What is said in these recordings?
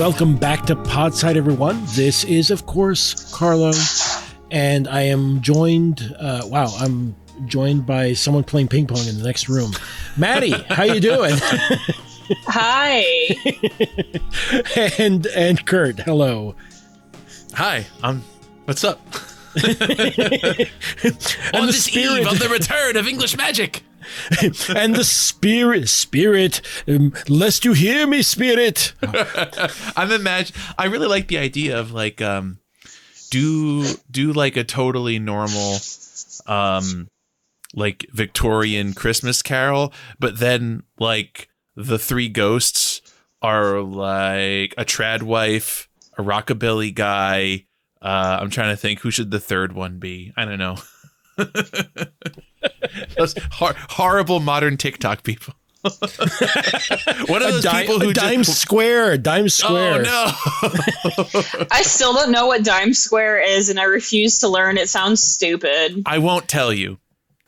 welcome back to Podside, everyone. This is, of course, Carlo, and I am joined. Uh, wow, I'm joined by someone playing ping pong in the next room. Maddie, how you doing? Hi. and and Kurt, hello. Hi, um, what's up? and On the this spirit, eve of the return of English magic. and the spirit, spirit, um, lest you hear me, spirit. I'm imagine. I really like the idea of like um, do do like a totally normal, um, like Victorian Christmas Carol, but then like the three ghosts are like a trad wife, a rockabilly guy. Uh, I'm trying to think who should the third one be. I don't know. those hor- horrible modern TikTok people. One of A, those di- people who a dime just, square, a dime square. Oh no! I still don't know what dime square is, and I refuse to learn. It sounds stupid. I won't tell you.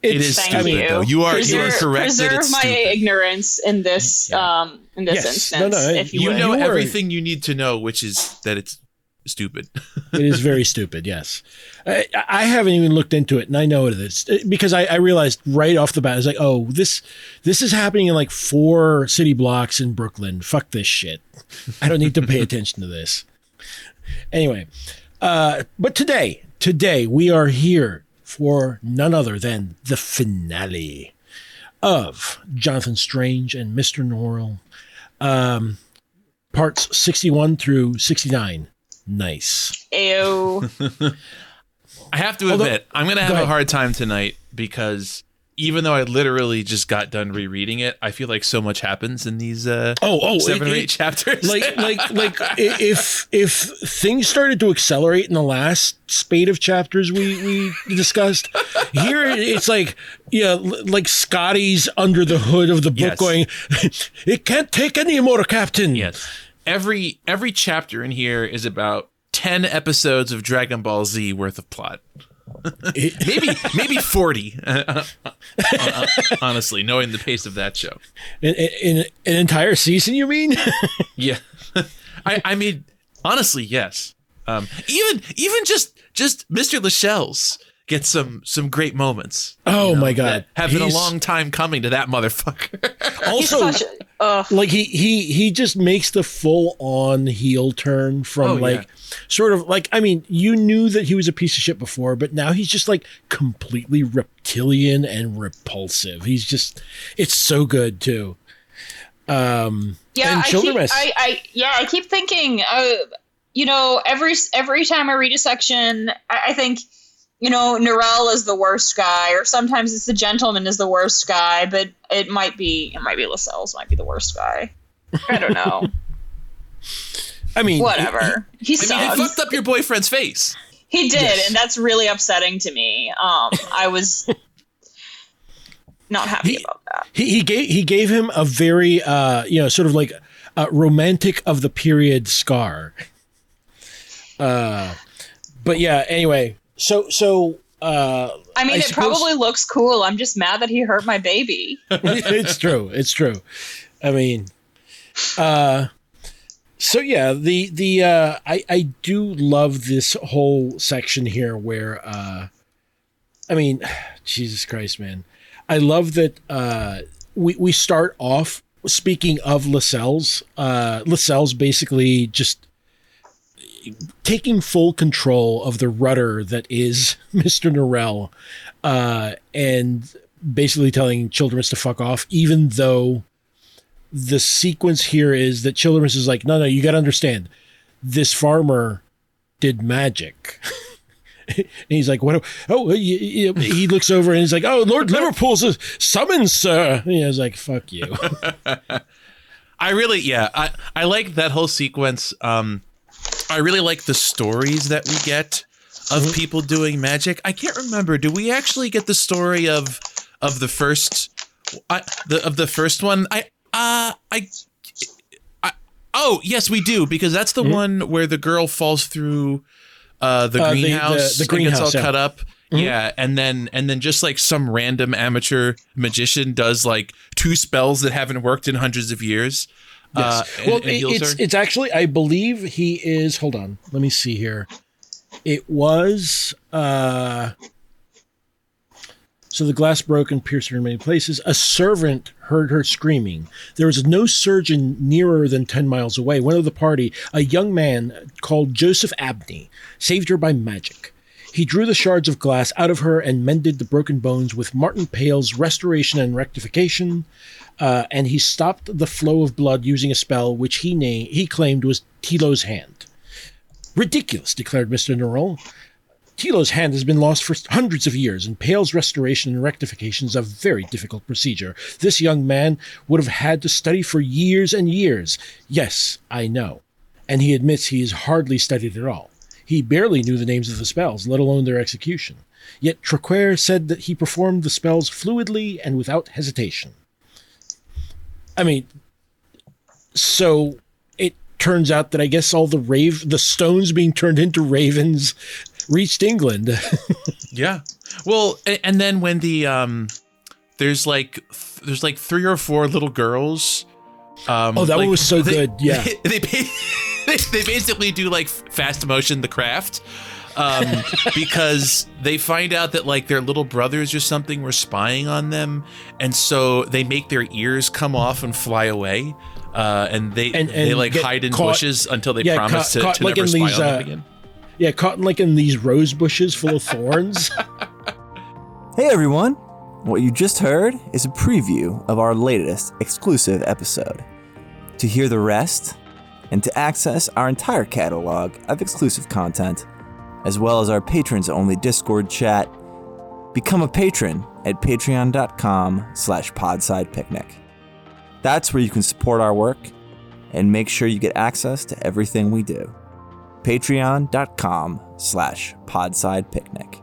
It is Thank stupid you. though. You are you are Preserve, correct that preserve it's my stupid. ignorance in this Yeah. um in this Yes. instance, No, no, if you, You know You are- everything you need to know, which is that it's stupid. it is very stupid. Yes, I, I haven't even looked into it, and I know it is because I, I realized right off the bat, I was like, "Oh, this this is happening in like four city blocks in Brooklyn. Fuck this shit. I don't need to pay attention to this." Anyway, uh, but today, today we are here for none other than the finale of Jonathan Strange and Mister Norrell, um, parts sixty-one through sixty-nine. Nice. Ew. I have to Although- admit, I'm gonna have Go a hard time tonight because even though I literally just got done rereading it, I feel like so much happens in these uh, Oh, oh, seven it- or it- eight chapters. like like like if if things started to accelerate in the last spate of chapters we we discussed here it's like yeah like scotty's under the hood of the book Yes. going it can't take any more captain yes, every every chapter in here is about ten episodes of Dragon Ball Z worth of plot. Maybe maybe forty. honestly, knowing the pace of that show. in, in, in an entire season you mean Yeah, I, I mean, honestly, yes. Um, even even just just Mr. Lascelles gets some some great moments. oh my god have been a long time coming to that motherfucker. Also such a, ugh. like he he he just makes the full on heel turn from Oh, like yeah. sort of like I mean you knew that he was a piece of shit before but now he's just like completely reptilian and repulsive he's just it's so good too um Yeah, and I keep, Childermas. I, I, yeah, I keep thinking, uh, you know, every every time I read a section, I, I think, you know, Norrell is the worst guy, or sometimes it's the gentleman is the worst guy, but it might be it might be Lascelles might be the worst guy. I don't know. I mean Whatever. He I mean, sucks. it fucked up your boyfriend's face. He did, Yes. and that's really upsetting to me. Um, I was not happy He- about that. he, he gave he gave him a very uh you know sort of like a romantic of the period scar uh but yeah anyway so so uh I mean, I it suppose- probably looks cool. I'm just mad that he hurt my baby. it's true. It's true. I mean, uh, so yeah, the the uh, I I do love this whole section here where uh, I mean, Jesus Christ, man, I love that uh, we we start off speaking of Lascelles. Uh, Lascelles basically just taking full control of the rudder that is Mr. Norrell, uh, and basically telling Childermas to fuck off, even though the sequence here is that Childermas is like, no, no, you got to understand, this farmer did magic. and he's like, what? Oh, he, looks over and he's like, oh, Lord Liverpool's a summons, sir. And he was like, fuck you. I really, yeah, I I like that whole sequence. Um, I really like the stories that we get of people doing magic. I can't remember. Do we actually get the story of of the first, I, the of the first one? I uh I. I Oh yes, we do because that's the one where the girl falls through uh, the Uh, the- the- greenhouse. the and gets all yeah. cut up. Yeah, and then and then just like some random amateur magician does like two spells that haven't worked in hundreds of years. Uh, Yes. and- well, and heals it's it's actually I believe he is. Hold on, let me see here. It was uh. So the glass broke and pierced her in many places. A servant heard her screaming. There was no surgeon nearer than 10 miles away. One of the party, a young man called Joseph Abney, saved her by magic. He drew the shards of glass out of her and mended the broken bones with Martin Pale's restoration and rectification. Uh, and he stopped the flow of blood using a spell which he named he claimed was Tilo's hand. Ridiculous, declared Mr. Norrell. Tilo's hand has been lost for hundreds of years, and Pale's restoration and rectification is a very difficult procedure. This young man would have had to study for years and years. Yes, I know. And he admits he has hardly studied at all. He barely knew the names of the spells, let alone their execution. Yet Traquair said that he performed the spells fluidly and without hesitation. I mean, so it turns out that I guess all the rave, the stones being turned into ravens, reached England. Yeah. Well, and, then when the um, there's like there's like three or four little girls. Um, Oh, that one was so they- good, yeah. They, they ba- they basically do like fast motion the craft. um, because they find out that like their little brothers or something were spying on them, and so they make their ears come off and fly away, uh, and they And- they like hide in caught- bushes until they yeah, promise caught- to, caught, to like, never in spy these, on them uh, again. yeah, caught in like in these rose bushes full of thorns. Hey everyone! What you just heard is a preview of our latest exclusive episode. To hear the rest, and to access our entire catalog of exclusive content, as well as our patrons only Discord chat, become a patron at patreon.com slash podsidepicnic. That's where you can support our work and make sure you get access to everything we do. Patreon.com slash podsidepicnic.